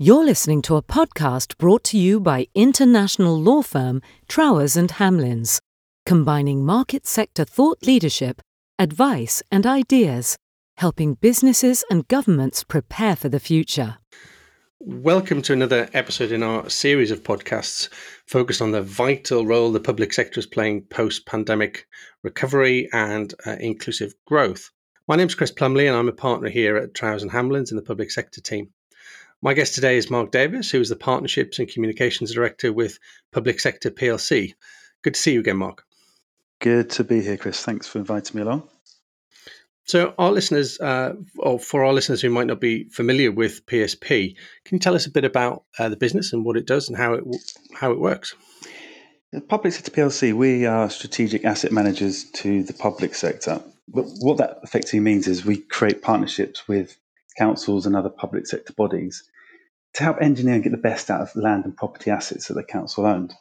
You're listening to a podcast brought to you by international law firm Trowers and Hamlins, combining market sector thought leadership, advice, and ideas, helping businesses and governments prepare for the future. Welcome to another episode in our series of podcasts focused on the vital role the public sector is playing post pandemic recovery and uh, inclusive growth. My name is Chris Plumley, and I'm a partner here at Trowers and Hamlins in the public sector team. My guest today is Mark Davis, who is the Partnerships and Communications Director with Public Sector PLC. Good to see you again, Mark. Good to be here, Chris. Thanks for inviting me along. So, our listeners, uh, or for our listeners who might not be familiar with PSP, can you tell us a bit about uh, the business and what it does and how it how it works? Public Sector PLC, we are strategic asset managers to the public sector. But what that effectively means is we create partnerships with councils and other public sector bodies to help engineer and get the best out of land and property assets that the council owned.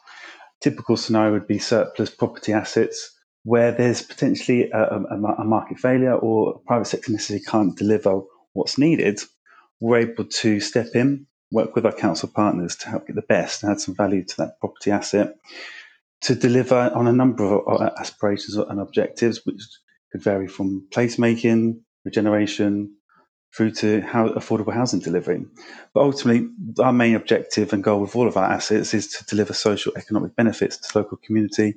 Typical scenario would be surplus property assets where there's potentially a, a, a market failure or private sector necessarily can't deliver what's needed. We're able to step in, work with our council partners to help get the best and add some value to that property asset to deliver on a number of uh, aspirations and objectives, which could vary from placemaking, regeneration, through to how affordable housing delivery. But ultimately, our main objective and goal with all of our assets is to deliver social economic benefits to the local community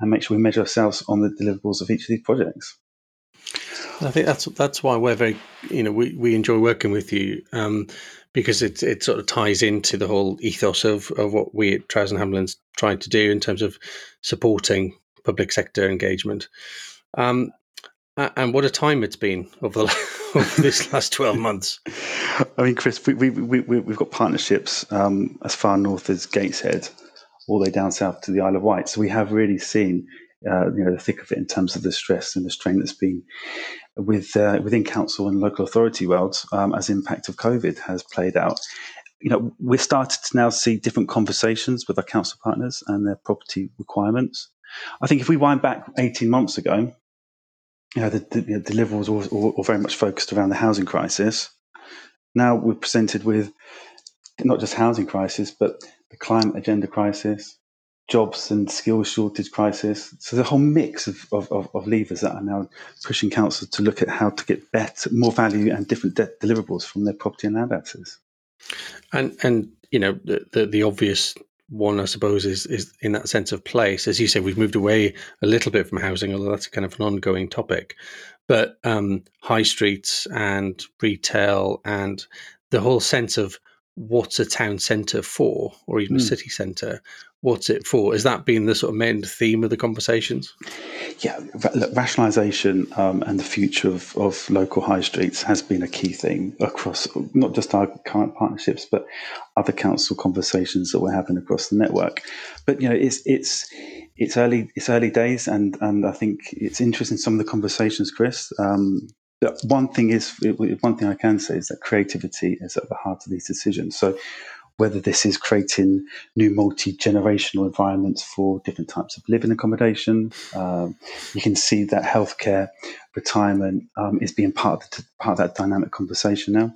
and make sure we measure ourselves on the deliverables of each of these projects. I think that's that's why we're very, you know, we, we enjoy working with you um, because it it sort of ties into the whole ethos of, of what we at Trowers and Hamlins trying to do in terms of supporting public sector engagement. Um, and what a time it's been over, the, over this last 12 months. I mean, Chris, we, we, we, we've got partnerships um, as far north as Gateshead, all the way down south to the Isle of Wight. So we have really seen uh, you know, the thick of it in terms of the stress and the strain that's been with uh, within council and local authority worlds um, as impact of COVID has played out. You know, we're started to now see different conversations with our council partners and their property requirements. I think if we wind back 18 months ago, you know, the, the, the deliverables were very much focused around the housing crisis. Now we're presented with not just housing crisis, but the climate agenda crisis, jobs and skills shortage crisis. So the whole mix of, of, of, levers that are now pushing councils to look at how to get better, more value and different de- deliverables from their property and land assets. And and you know the, the, the obvious one, I suppose, is is in that sense of place. As you say, we've moved away a little bit from housing, although that's kind of an ongoing topic. But um, high streets and retail and the whole sense of what's a town centre for, or even mm. a hmm. city centre, what's it for? Has that been the sort of main theme of the conversations? Yeah, look, rationalisation um, and the future of, of local high streets has been a key theme across not just our current partnerships, but other council conversations that we're having across the network. But you know, it's it's it's early it's early days, and and I think it's interesting some of the conversations, Chris. Um, one thing is one thing I can say is that creativity is at the heart of these decisions. So whether this is creating new multi generational environments for different types of living accommodation. Um, you can see that healthcare, retirement um, is being part of, the, part of that dynamic conversation now.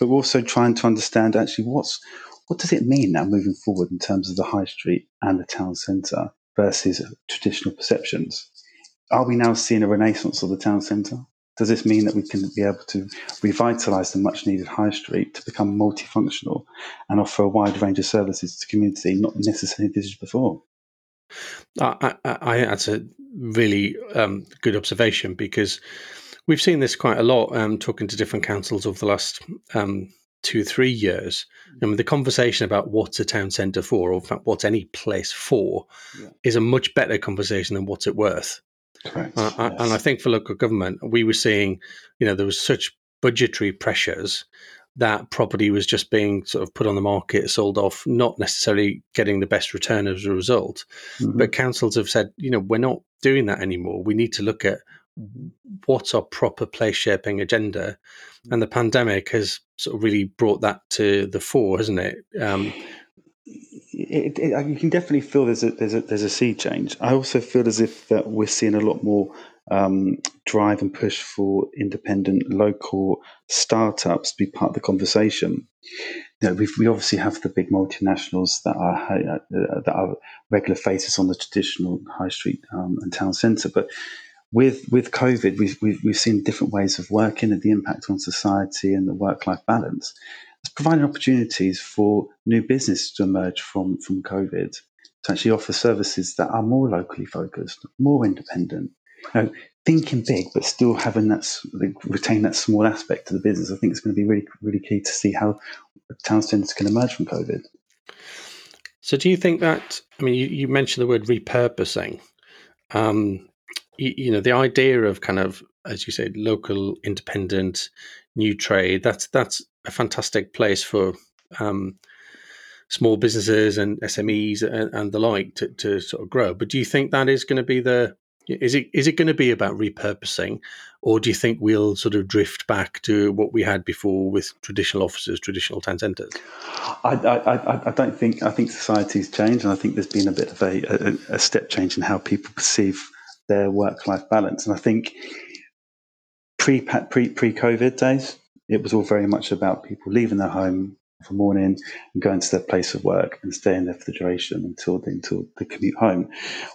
But we're also trying to understand actually what's what does it mean now moving forward in terms of the high street and the town centre versus traditional perceptions? Are we now seeing a renaissance of the town centre? Does this mean that we can be able to revitalise the much needed high street to become multifunctional and offer a wide range of services to the community not necessarily envisaged before? I, I, I that's a really um, good observation because we've seen this quite a lot um, talking to different councils over the last um, two, three years. I mean, the conversation about what's a town centre for, or in fact, what's any place for, yeah. is a much better conversation than what's it worth. Correct. Uh, yes. And I think for local government, we were seeing, you know, there was such budgetary pressures that property was just being sort of put on the market, sold off, not necessarily getting the best return as a result. Mm-hmm. But councils have said, you know, we're not doing that anymore. We need to look at what's our proper place shaping agenda. And the pandemic has sort of really brought that to the fore, hasn't it? Um, it, it, you can definitely feel there's a there's a there's a sea change. I also feel as if that we're seeing a lot more um, drive and push for independent local startups to be part of the conversation. you know, we obviously have the big multinationals that are uh, that are regular faces on the traditional high street um, and town centre, but with with COVID, we've, we've, we've seen different ways of working and the impact on society and the work life balance. Providing opportunities for new business to emerge from from COVID to actually offer services that are more locally focused, more independent. You know, thinking big, but still having that retain that small aspect to the business. I think it's going to be really really key to see how town centres can emerge from COVID. So, do you think that? I mean, you, you mentioned the word repurposing. Um, you, you, know, the idea of kind of, as you said, local, independent, new trade. That's that's a fantastic place for um, small businesses and SMEs and, and the like to, to sort of grow. But do you think that is going to be the is it is it going to be about repurposing, or do you think we'll sort of drift back to what we had before with traditional offices, traditional town centres? I, I, I, don't think I think society's changed, and I think there's been a bit of a, a, a step change in how people perceive their work life balance. And I think pre pre pre COVID days, it was all very much about people leaving their home for morning and going to their place of work and staying there for the duration until the, until the commute home.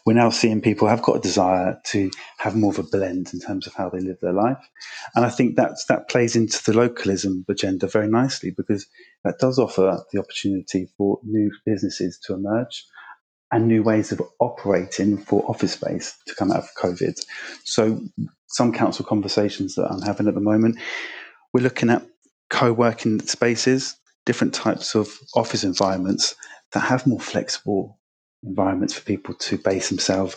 We're now seeing people have got a desire to have more of a blend in terms of how they live their life, and I think that's that plays into the localism agenda very nicely because that does offer the opportunity for new businesses to emerge and new ways of operating for office space to come out of COVID. So, some council conversations that I'm having at the moment, we're looking at co working spaces, different types of office environments that have more flexible environments for people to base themselves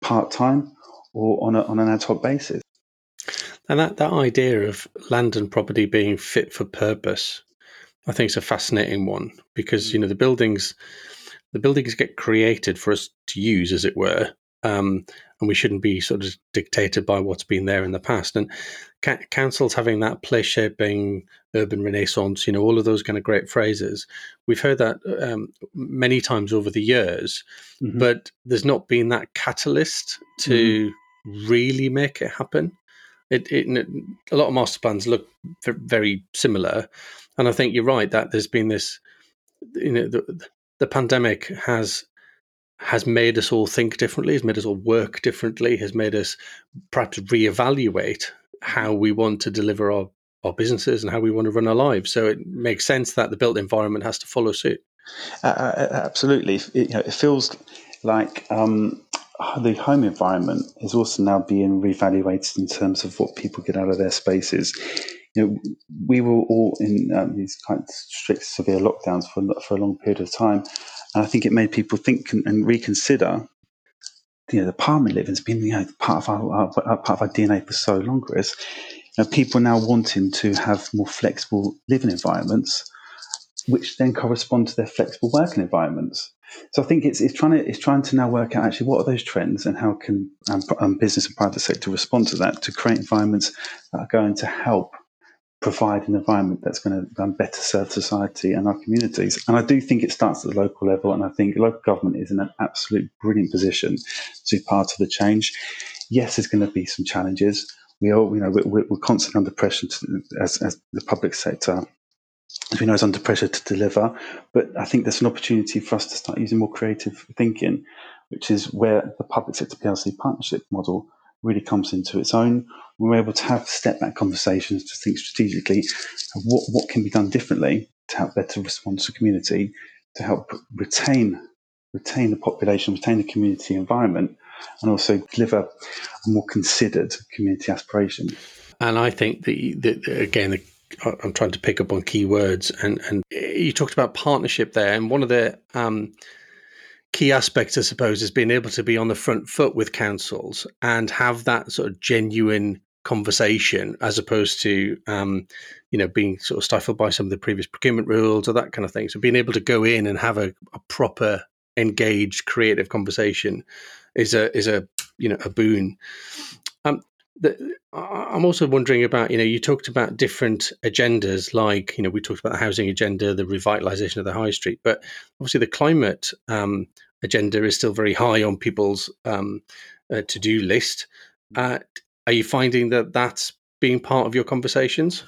part time or on, a, on an ad hoc basis. And that, that idea of land and property being fit for purpose, I think is a fascinating one because, you know, the buildings the buildings get created for us to use, as it were, um, and we shouldn't be sort of dictated by what's been there in the past. And ca- councils having that place shaping, urban renaissance, you know, all of those kind of great phrases, we've heard that um, many times over the years, mm-hmm. but there's not been that catalyst to mm-hmm. really make it happen. It, it, a lot of master plans look very similar, and I think you're right that there's been this, you know, the, the pandemic has has made us all think differently, has made us all work differently, has made us perhaps reevaluate how we want to deliver our, our businesses and how we want to run our lives. So it makes sense that the built environment has to follow suit. Uh, absolutely. It, you know, it feels like um, the home environment is also now being reevaluated in terms of what people get out of their spaces you know, we were all in um, these kind of strict, severe lockdowns for for a long period of time, and I think it made people think and, reconsider. You know, the apartment living has been you know part of our, our, part of our DNA for so long, Chris. You know, people now wanting to have more flexible living environments, which then correspond to their flexible working environments. So I think it's, it's trying to it's trying to now work out actually what are those trends and how can um, um, business and private sector respond to that to create environments that are going to help provide an environment that's going to better serve society and our communities. And I do think it starts at the local level, and I think local government is in an absolute brilliant position to be part of the change. Yes, there's going to be some challenges. We all, you know, we're, we're constantly under pressure to, as, as the public sector as we know, is under pressure to deliver. But I think there's an opportunity for us to start using more creative thinking, which is where the public sector PLC partnership model really comes into its own. We're able to have step back conversations to think strategically what, what can be done differently to help better respond to community, to help retain retain the population, retain the community environment, and also deliver a more considered community aspiration. And I think the again the I'm trying to pick up on key words, and and you talked about partnership there, and one of the um, key aspect, I suppose, is being able to be on the front foot with councils and have that sort of genuine conversation as opposed to um, you know being sort of stifled by some of the previous procurement rules or that kind of thing. So being able to go in and have a, a proper engaged creative conversation is a is a you know a boon. Um, the, I'm also wondering about, you know, you talked about different agendas, like, you know, we talked about the housing agenda, the revitalization of the high street, but obviously the climate um, agenda is still very high on people's um, uh, to do list. Uh, are you finding that that's being part of your conversations?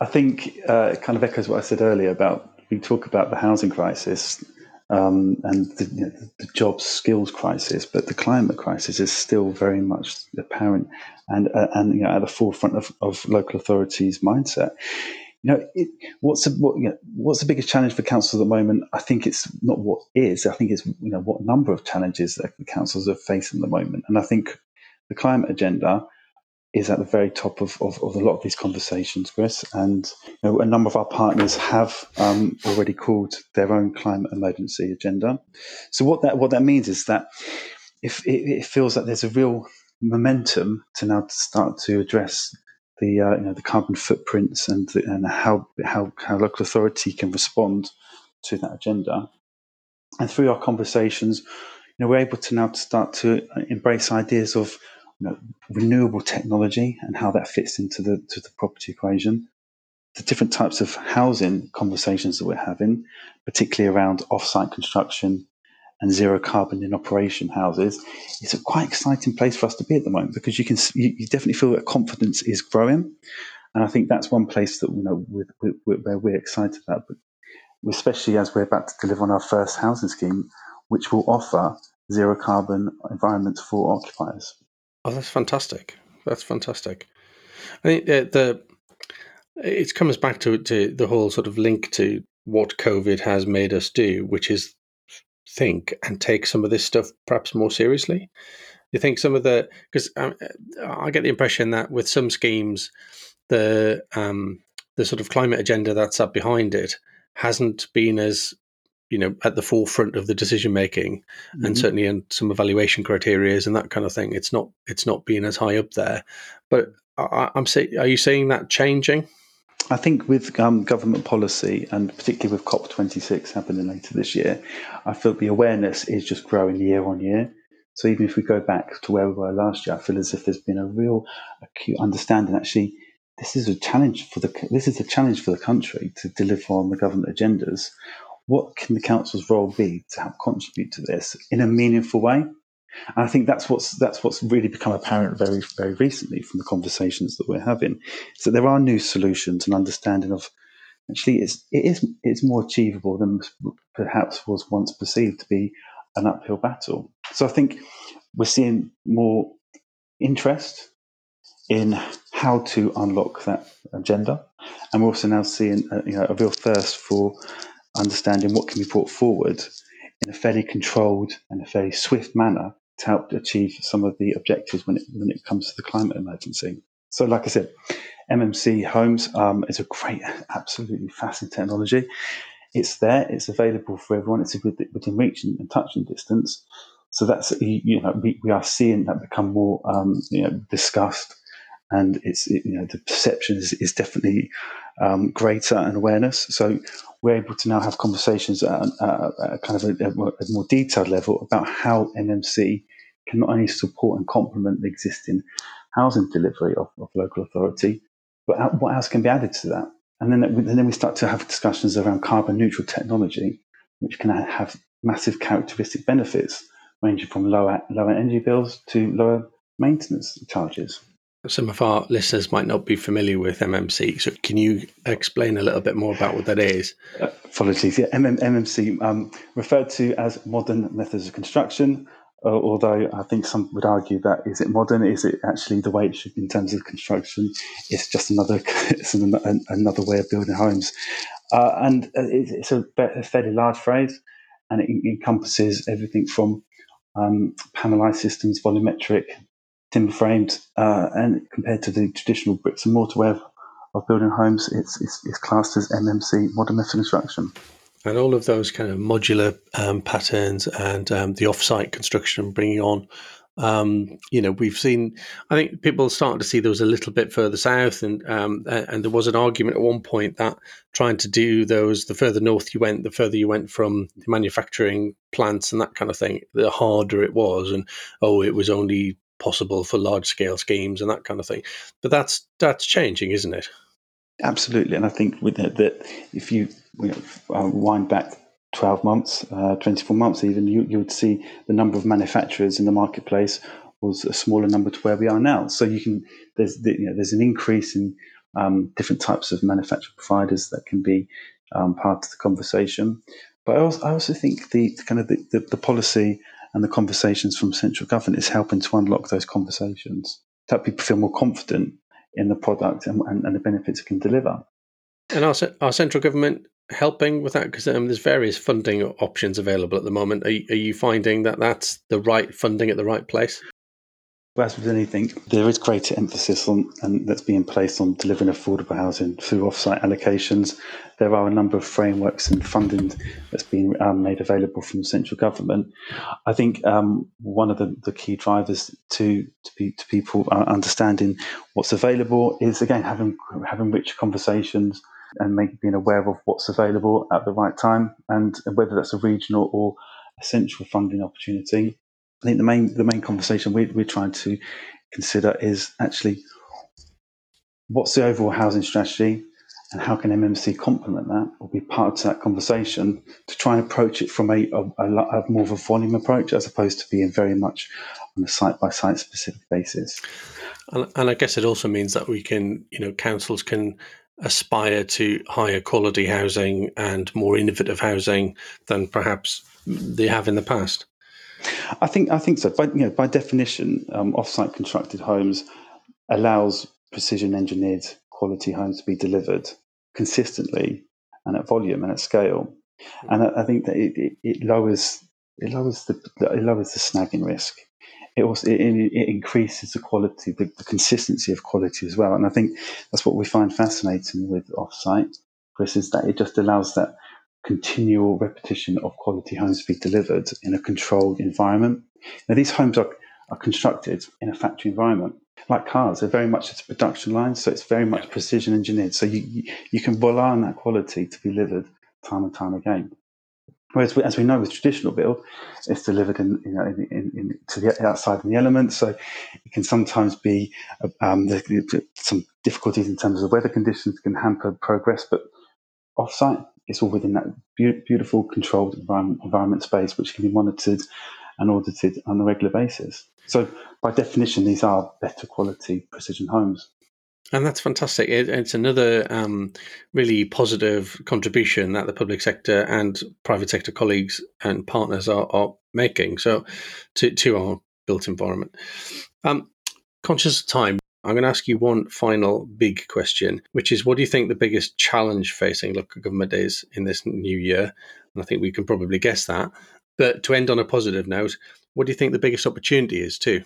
I think uh, it kind of echoes what I said earlier about we talk about the housing crisis um, and the, you know, the job skills crisis, but the climate crisis is still very much apparent and uh, and you know, at the forefront of, of local authorities' mindset. You know, it, what's the, what, you know, what's the biggest challenge for councils at the moment? I think it's not what is. I think it's you know what number of challenges that the councils are facing at the moment, and I think the climate agenda is at the very top of, of, of, a lot of these conversations, Chris. And you know, a number of our partners have um, already called their own climate emergency agenda. So what that what that means is that if it, it feels that there's a real momentum to now start to address the uh, you know the carbon footprints and the, and how how how local authority can respond to that agenda. And through our conversations, you know, we're able to now start to embrace ideas of you know, renewable technology and how that fits into the to the property equation, the different types of housing conversations that we're having, particularly around off-site construction and zero carbon in operation houses, it's a quite exciting place for us to be at the moment because you can you, you definitely feel that confidence is growing, and I think that's one place that you know with, with, where we're excited about, but especially as we're about to deliver on our first housing scheme, which will offer zero carbon environments for occupiers. Oh, that's fantastic. That's fantastic. I think the, the it comes back to to the whole sort of link to what COVID has made us do, which is think and take some of this stuff perhaps more seriously. You think some of the because um, I get the impression that with some schemes, the um, the sort of climate agenda that's up behind it hasn't been as you know at the forefront of the decision making mm-hmm. and certainly in some evaluation criteria and that kind of thing it's not it's not been as high up there but I, am saying are you saying that changing I think with um, government policy and particularly with COP26 happening later this year, I feel the awareness is just growing year on year. So even if we go back to where we were last year, I feel as if there's been a real acute understanding. Actually, this is a challenge for the this is a challenge for the country to deliver on the government agendas what can the council's role be to help contribute to this in a meaningful way? And I think that's what's that's what's really become apparent very very recently from the conversations that we're having. Is that there are new solutions and understanding of actually it's it is it's more achievable than perhaps was once perceived to be an uphill battle. So I think we're seeing more interest in how to unlock that agenda, and we're also now seeing a, you know, a real thirst for understanding what can be brought forward in a fairly controlled and a fairly swift manner to help achieve some of the objectives when it, when it comes to the climate emergency. So, like I said, MMC Homes um, is a great, absolutely fascinating technology. It's there, it's available for everyone, it's within reach and touching distance. So that's you know we, we are seeing that become more um, you know discussed, and it's you know the perception is, is definitely um, greater and awareness. So we're able to now have conversations at, at, at kind of a, a, more detailed level about how MMC can not only support and complement the existing housing delivery of, of local authority, but what else can be added to that? And then, and then we start to have discussions around carbon neutral technology, which can have massive characteristic benefits, ranging from lower, lower energy bills to lower maintenance charges some of our listeners might not be familiar with MMC. So, can you explain a little bit more about what that is? Uh, apologies. Yeah, MM, MMC, um, referred to as modern methods of construction. Uh, although I think some would argue that is it modern? Is it actually the way it should be in terms of construction? It's just another it's an, an, another way of building homes, uh, and uh, it's a, a, fairly large phrase, and it encompasses everything from um, panelized systems, volumetric, timber framed, uh, and compared to the traditional bricks and mortar of, building homes, it's, it's, it's, classed as MMC, modern method construction. And all of those kind of modular um, patterns and um, the off-site construction bringing on um, you know, we've seen. I think people starting to see those a little bit further south, and um, and there was an argument at one point that trying to do those, the further north you went, the further you went from manufacturing plants and that kind of thing, the harder it was, and oh, it was only possible for large scale schemes and that kind of thing. But that's that's changing, isn't it? Absolutely, and I think with that, that if you, you know, uh, wind back 12 months, uh, 24 months even, you, you would see the number of manufacturers in the marketplace was a smaller number to where we are now. So you can there's the, you know, there's an increase in um, different types of manufacturer providers that can be um, part of the conversation. But I also, I also think the kind of the, the, the, policy and the conversations from central government is helping to unlock those conversations to help people feel more confident in the product and, and, and the benefits it can deliver. And our, our central government helping with that? Because um, there's various funding options available at the moment. Are, are you finding that that's the right funding at the right place? As with anything, there is greater emphasis on and that's being placed on delivering affordable housing through off-site allocations. There are a number of frameworks and funding that's been um, made available from central government. I think um, one of the, the, key drivers to to, be, to people uh, understanding what's available is again having having rich conversations and making being aware of what's available at the right time and whether that's a regional or a central funding opportunity. I think the main the main conversation we, we're trying to consider is actually what's the overall housing strategy and how can MMC complement that or be part of that conversation to try and approach it from a, a, a, more of a volume approach as opposed to being very much on a site by site specific basis. And, and I guess it also means that we can, you know, councils can aspire to higher quality housing and more innovative housing than perhaps they have in the past. I think I think so. By you know, by definition, um, off-site constructed homes allows precision engineered quality homes to be delivered consistently and at volume and at scale. And I, I think that it, it, it, lowers it lowers the it lowers the snagging risk. It also it, it increases the quality, the, the, consistency of quality as well. And I think that's what we find fascinating with off-site, Chris, is that it just allows that continual repetition of quality homes to be delivered in a controlled environment. Now, these homes are, are constructed in a factory environment. Like cars, they're very much it's a production line, so it's very much precision engineered. So you, you can rely on that quality to be delivered time and time again. Whereas, we, as we know with traditional build, it's delivered in, you know, in, in, in, to the outside in the elements. So it can sometimes be um, some difficulties in terms of weather conditions can hamper progress. But offsite, it's all within that be- beautiful, controlled environment, environment space, which can be monitored and audited on a regular basis. So, by definition, these are better quality precision homes. And that's fantastic. It, it's another um, really positive contribution that the public sector and private sector colleagues and partners are, are making. So, to, to our built environment. Um, conscious of time, I'm going to ask you one final big question, which is what do you think the biggest challenge facing local government is in this new year? And I think we can probably guess that. But to end on a positive note, what do you think the biggest opportunity is too?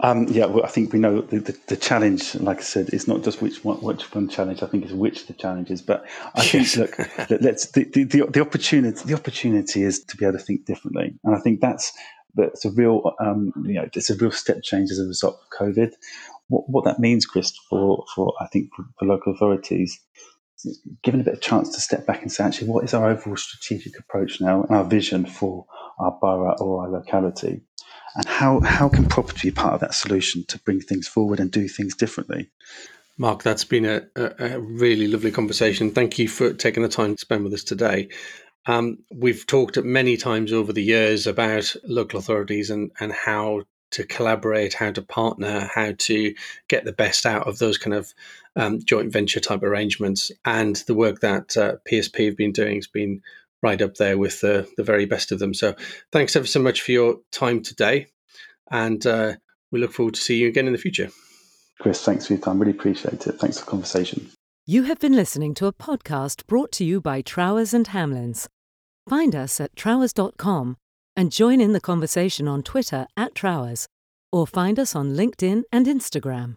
Um, yeah, well, I think we know the, the, the, challenge, like I said, it's not just which one, which one challenge. I think it's which the challenge is. But I yes. think, look, let's the, the, the, opportunity. The opportunity is to be able to think differently, and I think that's that's a real, um, you know, it's a real step change as a result of COVID. What, what that means, Chris, for, for I think for, for local authorities, given a bit of chance to step back and say, actually, what is our overall strategic approach now and our vision for our borough or our locality? And how, how can property be part of that solution to bring things forward and do things differently? Mark, that's been a, a really lovely conversation. Thank you for taking the time to spend with us today. Um, we've talked many times over the years about local authorities and, and how to collaborate, how to partner, how to get the best out of those kind of um, joint venture type arrangements. And the work that uh, PSP have been doing has been right up there with the, the very best of them. So thanks ever so much for your time today. And uh, we look forward to seeing you again in the future. Chris, thanks for your time. Really appreciate it. Thanks for the conversation. You have been listening to a podcast brought to you by Trowers and Hamlins. Find us at trowers.com and join in the conversation on Twitter at Trowers or find us on LinkedIn and Instagram.